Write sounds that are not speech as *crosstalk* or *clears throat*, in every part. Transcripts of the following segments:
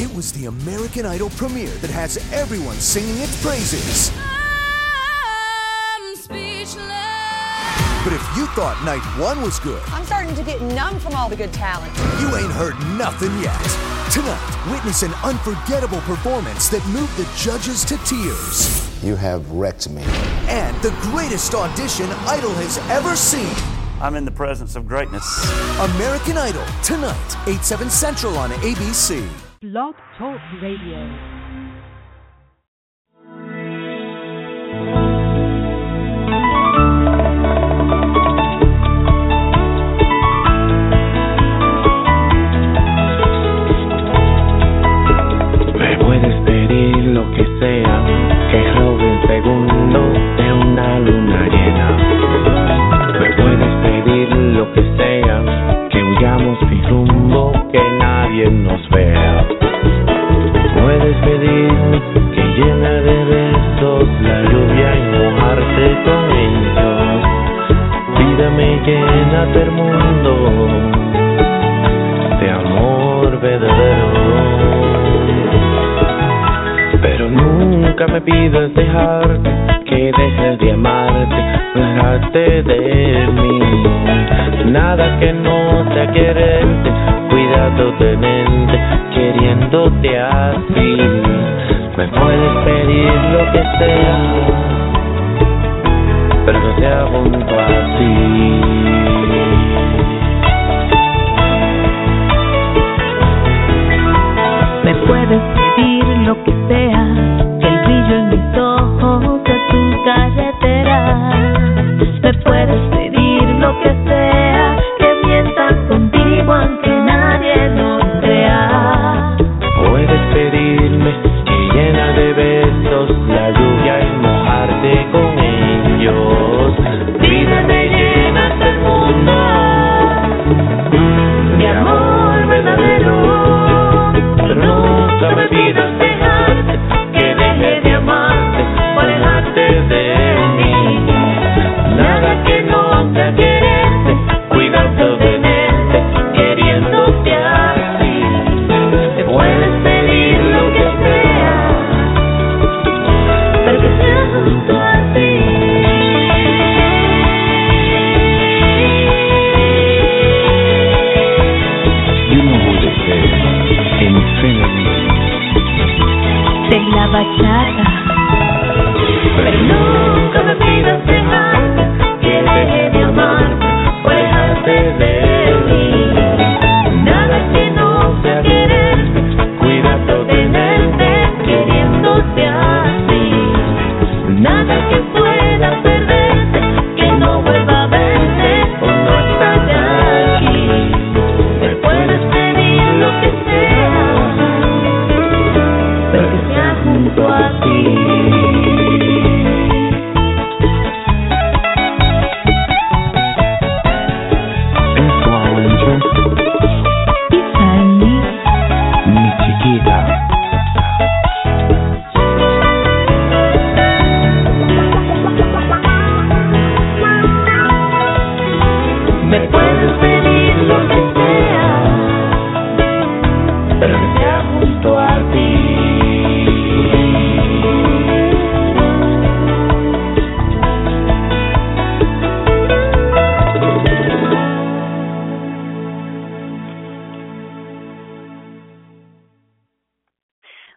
It was the American Idol premiere that has everyone singing its praises. But if you thought night one was good, I'm starting to get numb from all the good talent. you ain't heard nothing yet. Tonight, witness an unforgettable performance that moved the judges to tears. You have wrecked me. And the greatest audition Idol has ever seen. I'm in the presence of greatness. American Idol, tonight, 8, 7 Central on ABC. Blog Talk Radio. Nada que no sea quererte, cuidado tenerte, queriéndote así. Me puedes pedir lo que sea, pero que sea junto a ti.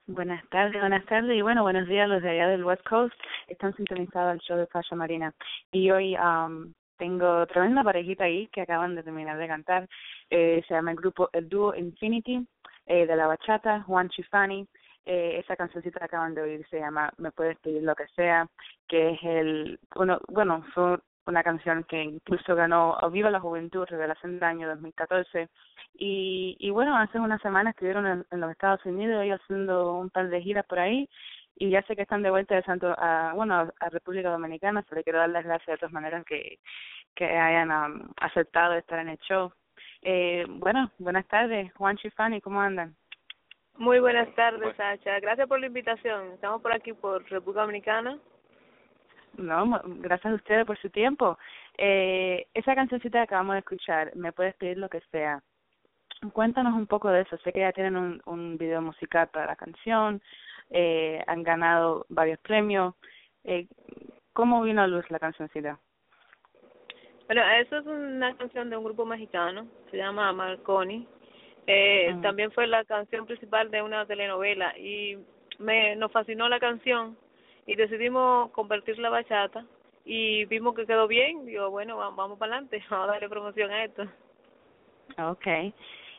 Buenas tardes, buenas tardes y bueno, buenos días los de allá del West Coast. Están sintonizados al show de Fasha Marina. Y hoy um, tengo tremenda parejita ahí que acaban de terminar de cantar. Eh, se llama el grupo, el dúo Infinity, eh, de la bachata, Juan Chifani. Eh, esa cancioncita que acaban de oír se llama Me puedes pedir lo que sea, que es el, uno, bueno, fue una canción que incluso ganó Viva la Juventud, Revelación del año 2014. Y, y bueno, hace unas semanas estuvieron en, en los Estados Unidos y haciendo un par de giras por ahí. Y ya sé que están de vuelta de Santo, a, bueno, a, República Dominicana, pero le quiero dar las gracias de todas maneras que, que hayan um, aceptado estar en el show. Eh, bueno, buenas tardes, Juan Chifani, ¿cómo andan? Muy buenas tardes, Sacha. Gracias por la invitación. Estamos por aquí por República Dominicana. No, gracias a ustedes por su tiempo. Eh, esa cancioncita que acabamos de escuchar, me puedes pedir lo que sea. Cuéntanos un poco de eso. Sé que ya tienen un, un video musical para la canción, eh, han ganado varios premios. Eh, ¿Cómo vino a luz la cancioncita? Bueno, eso es una canción de un grupo mexicano, se llama Marconi. Eh. También fue la canción principal de una telenovela y me nos fascinó la canción y decidimos convertir la bachata y vimos que quedó bien. Digo, bueno, va- vamos para adelante, *laughs* vamos a darle promoción a esto. Okay.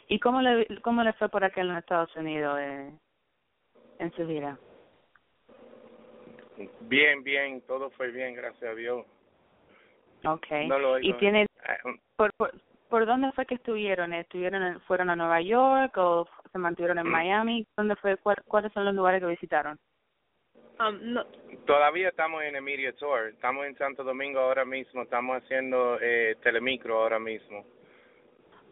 ¿Y cómo le cómo le fue por aquel en Estados Unidos eh, en su gira? Bien, bien, todo fue bien, gracias a Dios. Okay. No lo ¿Y tiene Ah, um, por, por por dónde fue que estuvieron? ¿Estuvieron en- fueron a Nueva York o se mantuvieron en *clears throat* Miami? ¿Dónde fue cuál- cuáles son los lugares que visitaron? Um, no, Todavía estamos en el Media Tour, estamos en Santo Domingo ahora mismo, estamos haciendo eh, telemicro ahora mismo.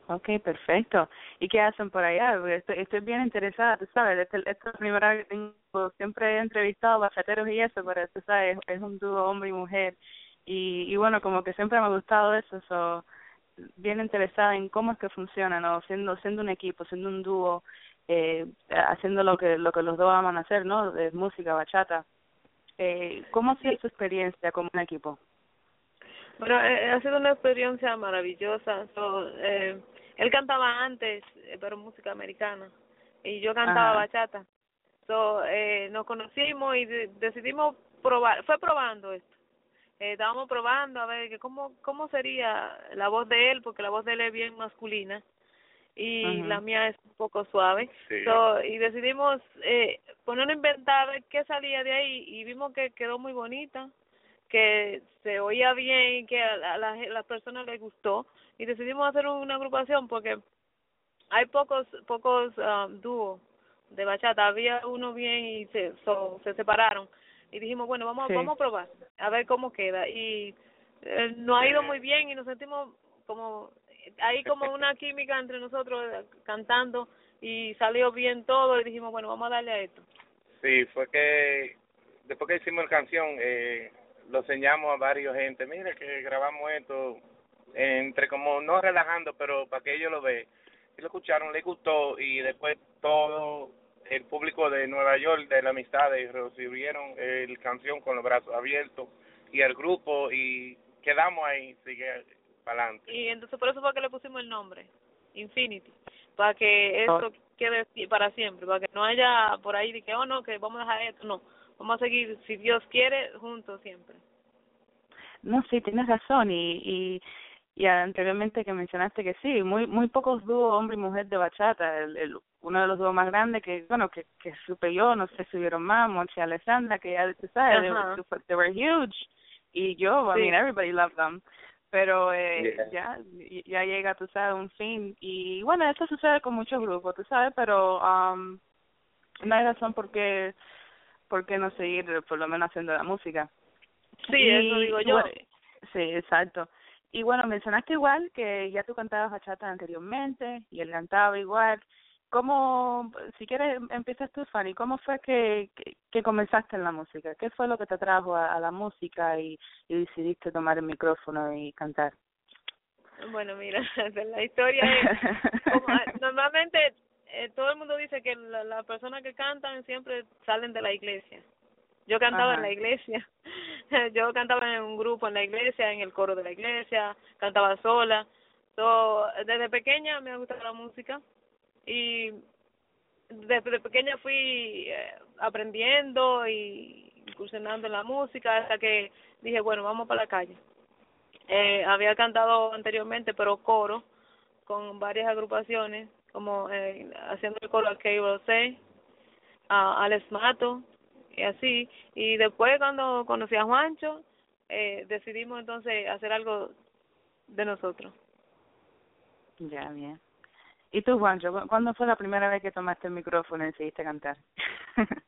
Okay, perfecto. ¿Y qué hacen por allá? Estoy, estoy bien interesada, tú sabes, esta esta es la primera vez que tengo, siempre he entrevistado bachateros y eso, pero tú sabes, es un dúo hombre y mujer. Y, y bueno, como que siempre me ha gustado eso, so, bien interesada en cómo es que funciona, ¿no? Siendo, siendo un equipo, siendo un dúo, eh, haciendo lo que, lo que los dos aman hacer, ¿no? De música, bachata. Eh, ¿Cómo ha sido su experiencia como un equipo? Bueno, eh, ha sido una experiencia maravillosa. So, eh, él cantaba antes, eh, pero música americana, y yo cantaba Ajá. bachata. So, eh, nos conocimos y de- decidimos probar, fue probando esto. Eh, estábamos probando a ver que cómo cómo sería la voz de él, porque la voz de él es bien masculina y la mía es un poco suave. Sí. So, y decidimos eh, ponernos a inventar a ver qué salía de ahí y vimos que quedó muy bonita que se oía bien, que a la, a la, las personas les gustó y decidimos hacer una agrupación porque hay pocos pocos um, dúos de bachata, había uno bien y se so- se separaron y dijimos bueno vamos Sí. vamos a probar a ver cómo queda y eh, nos ha ido muy bien y nos sentimos como hay como una *laughs* química entre nosotros eh, cantando y salió bien todo y dijimos bueno vamos a darle a esto Sí, fue que después que hicimos la canción, eh, lo enseñamos a varios gente, mira que grabamos esto, entre como no relajando, pero para que ellos lo vean. Y lo escucharon, les gustó y después todo el público de Nueva York, de la amistad, recibieron eh, la canción con los brazos abiertos y el grupo y quedamos ahí, sigue para adelante. y entonces por eso fue que le pusimos el nombre Infinity para que Oh. eso quede para siempre para que no haya por ahí de que oh no que vamos a dejar esto no vamos a seguir si Dios quiere juntos siempre No, sí, tienes razón. Y, y, y anteriormente que mencionaste que sí, muy muy pocos dúos hombre y mujer de bachata. El, el, uno de los dúos más grandes que, bueno, que, que supe yo, no sé si hubieron más, Monchi y Alessandra, que ya tú sabes, they, Ajá. were- they were huge. Y yo, I Sí. mean, everybody loved them. Pero eh, Yeah. ya ya llega, tú sabes, un fin. Y bueno, eso sucede con muchos grupos, tú sabes, pero um, no hay razón por qué, por qué no seguir por lo menos haciendo la música. sí Y- eso digo yo bueno, sí, exacto. Y bueno, mencionaste igual que ya tú cantabas bachata anteriormente y él cantaba igual. ¿Cómo, si quieres, empiezas tú, Fanny, cómo fue que, que, que comenzaste en la música? ¿Qué fue lo que te trajo a, a la música y, y decidiste tomar el micrófono y cantar? bueno mira *laughs* la historia es como, *laughs* normalmente eh, todo el mundo dice que la- las personas que cantan siempre salen de la iglesia. Yo cantaba en la iglesia. *laughs* Yo cantaba en un grupo en la iglesia en el coro de la iglesia cantaba sola. So, desde pequeña me ha gustado la música y desde pequeña fui eh, aprendiendo y incursionando en la música hasta que dije bueno vamos para la calle eh, había cantado anteriormente pero coro con varias agrupaciones como eh, haciendo el coro a K. a Alex y así y después cuando conocí a Juancho eh, decidimos entonces hacer algo de nosotros Ya, bien. ¿Y tú, Juancho, cu- cuándo fue la primera vez que tomaste el micrófono y decidiste cantar? *laughs*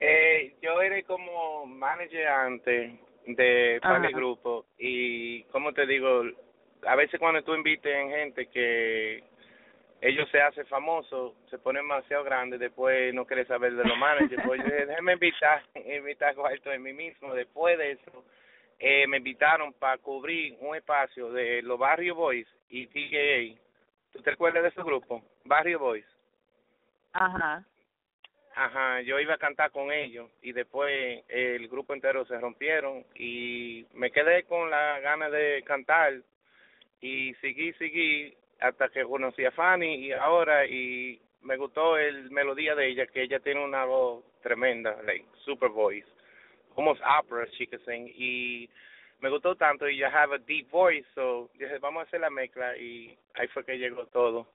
Eh, yo era como manager antes de de Ajá. grupos y como te digo, a veces cuando tú invites en gente que ellos se hacen famosos, se ponen demasiado grandes, después no quiere saber de los managers, pues yo dije, *laughs* invitar, *laughs* invitar cuarto de mí mismo. Después de eso, eh, me invitaron para cubrir un espacio de los Barrio Boys y TJA ¿Tú te acuerdas de ese grupo? Barrio Boys. Ajá. Ajá, yo iba a cantar con ellos y después el grupo entero se rompieron y me quedé con la gana de cantar y seguí, seguí hasta que conocí a Fanny y ahora y me gustó el melodía de ella, que ella tiene una voz tremenda, like super voice, almost opera she sing y me gustó tanto y ya have a deep voice, so dije vamos a hacer la mezcla y ahí fue que llegó todo.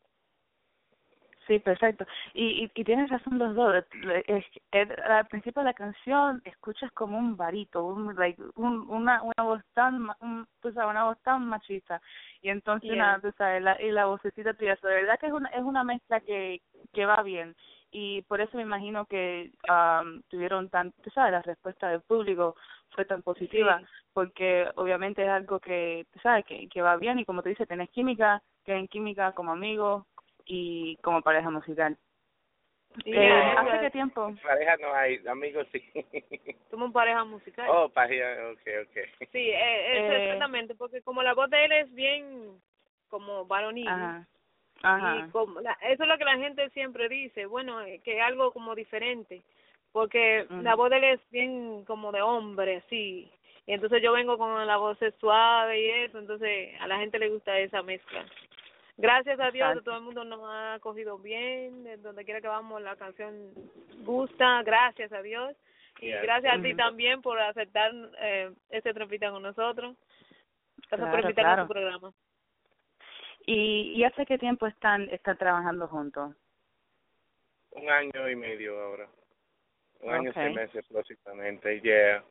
Sí, perfecto. Y, y, y tienes razón los dos. Es, es- al principio de la canción escuchas como un varito, un, like, un, una, una voz tan, ma- un, tú sabes, una voz tan machista. Y entonces, Yeah. nada, tú sabes, la, y la vocecita tuya. So, de verdad que es una, es una mezcla que, que va bien. Y por eso me imagino que um, tuvieron tan, tú sabes, la respuesta del público fue tan positiva, porque obviamente es algo que, tú sabes, que, que va bien y como te dice, tenés química, tienen química como amigos y como pareja musical. Y Eh, ¿Hace qué tiempo? Pareja no hay, amigos sí. *laughs* Somos pareja musical. oh, pareja, okay, okay. Sí, eh, es Eh. exactamente, porque como la voz de él es bien como varonil, Ajá. Ajá. y como la- eso es lo que la gente siempre dice, bueno, eh, que algo como diferente, porque la voz de él es bien como de hombre, así, y entonces yo vengo con la voz suave y eso, entonces a la gente le gusta esa mezcla. Gracias a Dios, Exacto. todo el mundo nos ha cogido bien, de donde quiera que vamos la canción gusta, gracias a Dios. Y gracias a ti también por aceptar eh, este entrevista con nosotros. Gracias por Claro, invitarme a tu programa. ¿Y, ¿Y hace qué tiempo están están trabajando juntos? Un año y medio ahora. Un año y seis meses próximamente, yeah.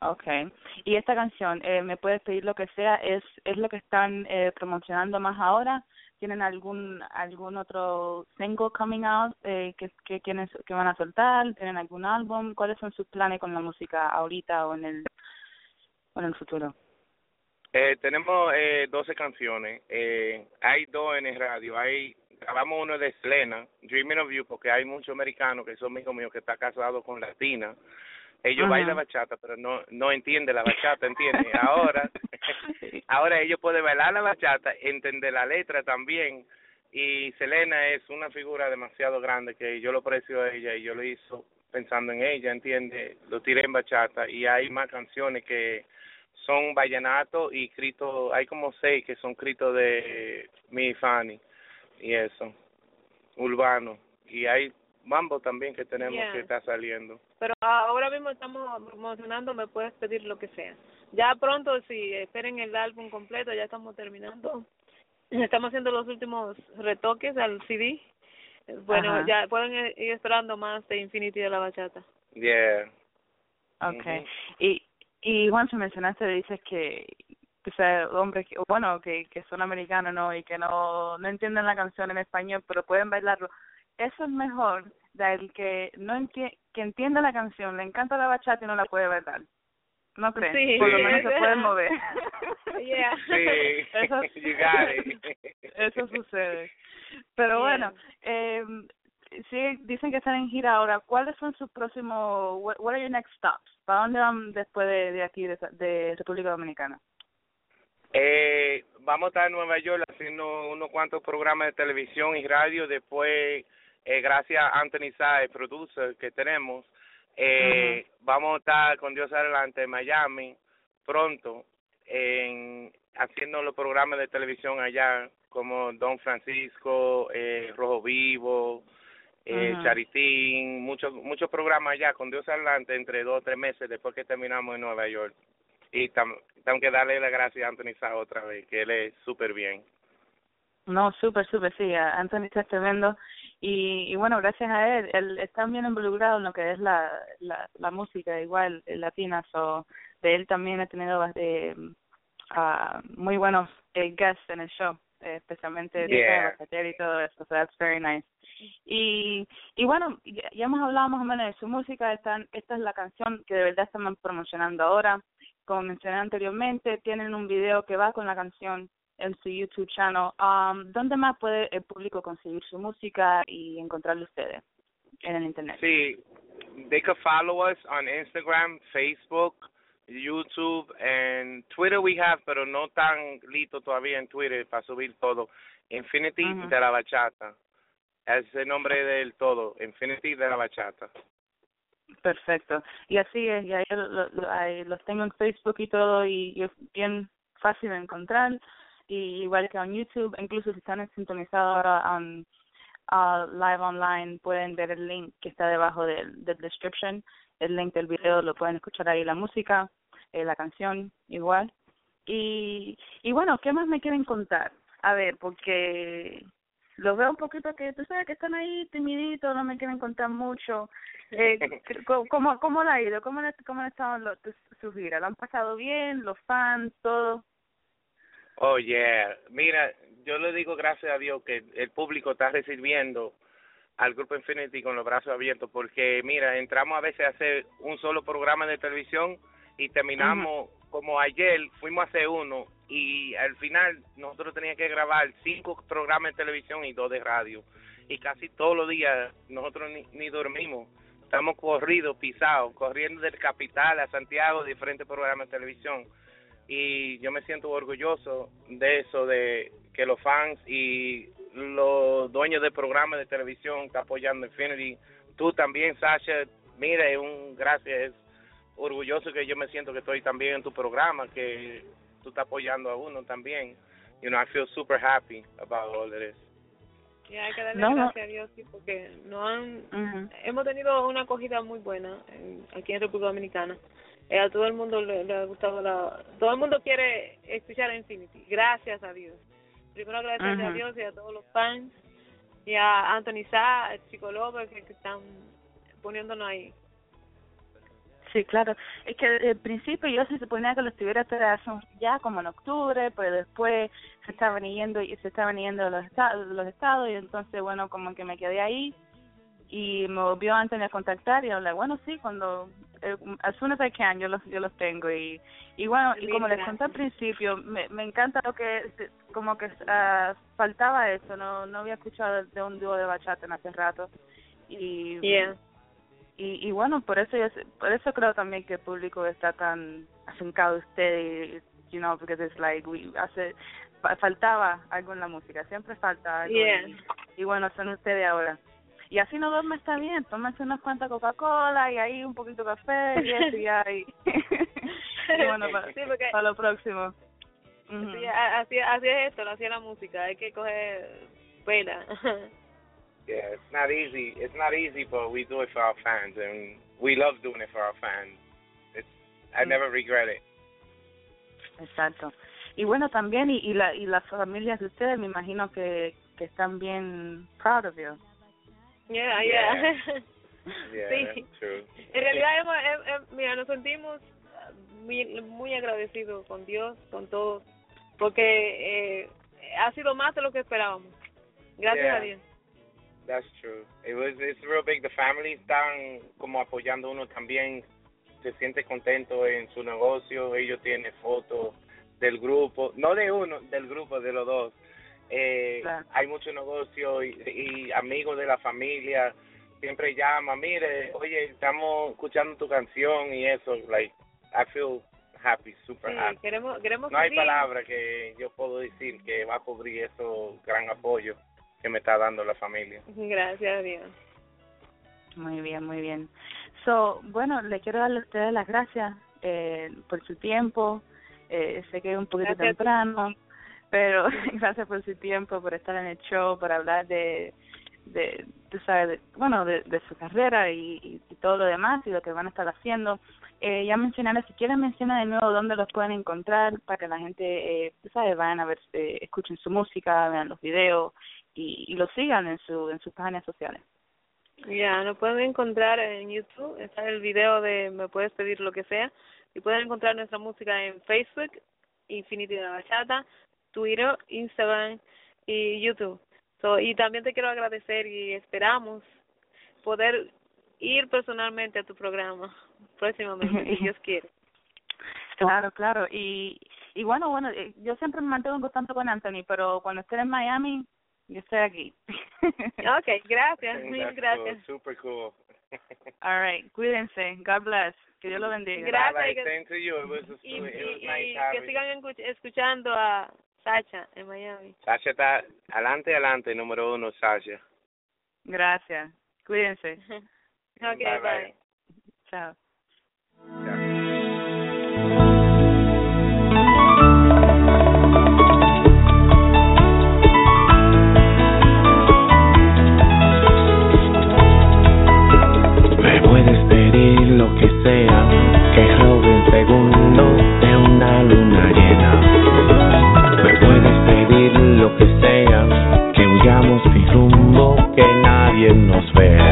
Okay. Y esta canción, eh, ¿me puedes pedir lo que sea? ¿Es es lo que están eh, promocionando más ahora? ¿Tienen algún algún otro single coming out eh, que, que, quieren, que van a soltar? ¿Tienen algún álbum? ¿Cuáles son sus planes con la música ahorita o en el, o en el futuro? Eh, tenemos eh, 12 canciones. Eh, hay dos en el radio. Hay grabamos uno de Selena, Dreaming of You, porque hay muchos americanos que son amigos míos que están casados con latinas. Ellos Ajá. bailan bachata, pero no no entienden la bachata, ¿entiendes? Ahora, *laughs* *laughs* ahora ellos pueden bailar la bachata, entender la letra también. Y Selena es una figura demasiado grande que yo lo aprecio a ella y yo lo hizo pensando en ella, ¿entiendes? Lo tiré en bachata y hay más canciones que son vallenato y escrito, hay como seis que son escritos de mi y Fanny y eso, urbano. Y hay mambo también que tenemos Yeah. que está saliendo. Pero ahora mismo estamos promocionando, me puedes pedir lo que sea. Ya pronto, si esperen el álbum completo, ya estamos terminando. Estamos haciendo los últimos retoques al CD. Bueno, Ajá. ya pueden ir esperando más de Infinity de la Bachata. Yeah. Okay. Y y Juan, se mencionaste, dices que que sea hombres que, bueno, que, que son americanos, ¿no? Y que no no entienden la canción en español, pero pueden bailarlo. Eso es mejor del que no enti que entiende la canción, le encanta la bachata y no la puede bailar. ¿No crees? Sí. Por lo menos se pueden mover. *laughs* Yeah. Sí, Eso- *laughs* you got it. Eso sucede. *laughs* Pero bueno, eh, sí, dicen que están en gira ahora. ¿Cuáles son sus próximos, what, what are your next stops? ¿Para dónde van después de, de aquí, de, de República Dominicana? Eh, vamos a estar en Nueva York haciendo unos cuantos programas de televisión y radio. Después, eh, gracias a Anthony Saez, producer que tenemos, eh, vamos a estar con Dios adelante en Miami pronto, en, haciendo los programas de televisión allá, como Don Francisco, eh, Rojo Vivo, eh. Charitín, muchos muchos programas allá con Dios adelante entre dos o tres meses después que terminamos en Nueva York. Y tam- tengo que darle las gracias a Anthony Sá otra vez, que él es súper bien. No, súper, súper, sí. Anthony está tremendo. Y, y bueno, gracias a él, él está bien involucrado en lo que es la, la, la música, igual, eh, latina. So, de él también he tenido eh, ah, muy buenos eh, guests en el show, eh, especialmente de Yeah. Bachata y todo eso. So that's very nice. Y, y bueno, ya, ya hemos hablado más o menos de su música. Esta, esta es la canción que de verdad están promocionando ahora. Como mencioné anteriormente, tienen un video que va con la canción en su YouTube channel. Um, ¿Dónde más puede el público conseguir su música y encontrarlo ustedes en el internet? Sí, they could follow us on Instagram, Facebook, YouTube, and Twitter we have, pero no tan listo todavía en Twitter para subir todo. Infinity de la Bachata. Es el nombre del todo, Infinity de la Bachata. Perfecto. Y así es, y ahí, lo- lo- ahí los tengo en Facebook y todo, y, y es bien fácil de encontrar, y igual que en YouTube, incluso si están sintonizados ahora um, a live online, pueden ver el link que está debajo del, del description, el link del video, lo pueden escuchar ahí la música, eh, la canción, igual. Y, y bueno, ¿qué más me quieren contar? A ver, porque los veo un poquito que, tú sabes que están ahí timiditos, no me quieren contar mucho. Eh, ¿cómo- ¿Cómo, le ha ido? ¿Cómo, le- cómo estado los, sus giras? ¿Lo han pasado bien? ¿Los fans? ¿Todo? Oh, yeah. Mira, yo le digo gracias a Dios que el público está recibiendo al Grupo Infinity con los brazos abiertos, porque mira, entramos a veces a hacer un solo programa de televisión y terminamos como ayer, fuimos a hacer uno y al final nosotros teníamos que grabar cinco programas de televisión y dos de radio. Y casi todos los días nosotros ni, ni dormimos. Estamos corridos, pisados, corriendo del capital a Santiago, diferentes programas de televisión y yo me siento orgulloso de eso, de que los fans y los dueños del programa de televisión están apoyando Infinity. Tú también, Sasha, mira, es un gracias, es orgulloso que yo me siento que estoy también en tu programa, que tú estás apoyando a uno también. You know, I feel super happy about all of this. Y hay que darle No, no. gracias a Dios, sí, porque no han, hemos tenido una acogida muy buena en- aquí en República Dominicana. Eh, a todo el mundo le, le ha gustado la... Todo el mundo quiere escuchar a Infinity, gracias a Dios. Primero agradecerle a. Dios y a todos los fans, y a Anthony Sá, al Chico López, que, que están poniéndonos ahí. Sí, claro. Es que al principio yo se suponía que lo estuviera ya como en octubre, pero después se estaban yendo y se estaban yendo los estados, los estados y entonces bueno como que me quedé ahí y me volvió Anthony a contactar y le bueno sí cuando eh, as soon as I can yo los yo los tengo y y bueno y como les conté al principio me me encanta lo que como que ah, faltaba eso no no había escuchado de un dúo de bachata en hace rato. Y Yeah. y, y bueno por eso yo por eso creo también que el público está tan afincado a usted y you know because it's like we hace fa- faltaba algo en la música siempre falta algo. Yeah. y, y bueno son ustedes ahora y así no duerme está bien tómense unas cuantas Coca-Cola y ahí un poquito de café y eso y ya *laughs* y, bueno para, Sí, porque- para lo próximo Ujú. Sí, a- así, así es esto, así es la música, hay que coger pena. *laughs* Yeah, it's not easy. It's not easy, but we do it for our fans, and we love doing it for our fans. It's I never regret it. Exacto. Y bueno, también, y, y, la, y las familias de ustedes, me imagino que, que están bien proud of you. Yeah, Yeah. yeah. *laughs* Yeah, Sí. true. En realidad, hemos, em- em- mira, nos sentimos ah, muy, muy agradecidos con Dios, con todos, porque eh, ha sido más de lo que esperábamos. Gracias Yeah. a Dios. That's true. It was it's real big. The family están como apoyando uno también. Se siente contento en su negocio. Ellos tienen fotos del grupo, no de uno, del grupo de los dos. Eh, Claro. Hay mucho negocio y, y amigos de la familia siempre llama, mire, oye, estamos escuchando tu canción y eso. Like, I feel happy, super Sí, happy. queremos, queremos No hay palabra que yo puedo decir que va a cubrir eso gran apoyo que me está dando la familia. Gracias a Dios. Muy bien, muy bien. So, bueno, le quiero darle a ustedes las gracias eh, por su tiempo. Eh, sé que es un poquito Gracias temprano, pero *laughs* gracias por su tiempo, por estar en el show, por hablar de, de tú sabes, de- bueno, de, de su carrera y, y, todo lo demás y lo que van a estar haciendo. Eh, ya mencionaré, si quieren mencionar de nuevo dónde los pueden encontrar para que la gente, eh, tú sabes, vayan a ver, eh, escuchen su música, vean los videos y, y lo sigan en su en sus páginas sociales. Ya, nos pueden encontrar en YouTube, está el video de Me Puedes Pedir Lo Que Sea, y pueden encontrar nuestra música en Facebook, Infinity de la Bachata, Twitter, Instagram y YouTube. So, y también te quiero agradecer y esperamos poder ir personalmente a tu programa próximamente, si Dios *laughs* quiere. Claro, claro. Y, y bueno, bueno, eh, yo siempre me mantengo en contacto con Anthony, pero cuando esté en Miami, yo estoy aquí. *laughs* Ok, gracias, mil gracias. cool, super cool. *laughs* All right, cuídense. God bless. Que Dios lo bendiga. Gracias, Bye, y que- same to you. It was, a, Y, nice que sigan escuch- escuchando a Sacha, en Miami. Sasha está adelante, adelante, número uno, Sasha. Gracias. Cuídense. *laughs* ok, Bye, bye. bye. Chao. Me puedes pedir lo que sea, que robe un nadie nos vea.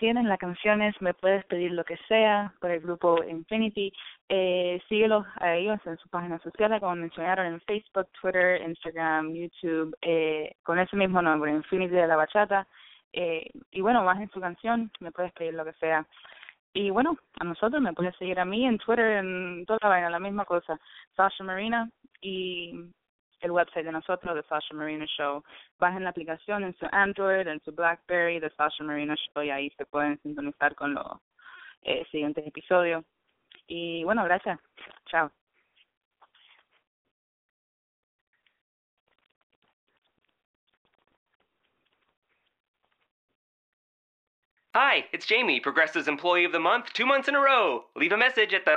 Tienen, la canción es Me Puedes Pedir Lo Que Sea por el grupo Infinity. Eh, síguelos a ellos en sus páginas sociales, como mencionaron en Facebook, Twitter, Instagram, YouTube, eh, con ese mismo nombre, Infinity de la Bachata. Eh, y bueno, bajen su canción, Me Puedes Pedir Lo Que Sea. Y bueno, a nosotros me puedes seguir a mí en Twitter, en toda la vaina, la misma cosa, Sasha Marina. Y el website de nosotros, The Sasha Marina Show. Bajen la aplicación en su Android, en su BlackBerry, The Sasha Marina Show, y ahí se pueden sintonizar con los eh, siguientes episodios. Y bueno, gracias. Chao. Hi, it's Jamie, Progressive's Employee of the Month, two months in a row. Leave a message at the.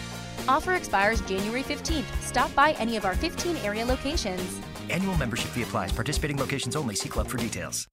Offer expires January 15th. Stop by any of our 15 area locations. Annual membership fee applies. Participating locations only. See club for details.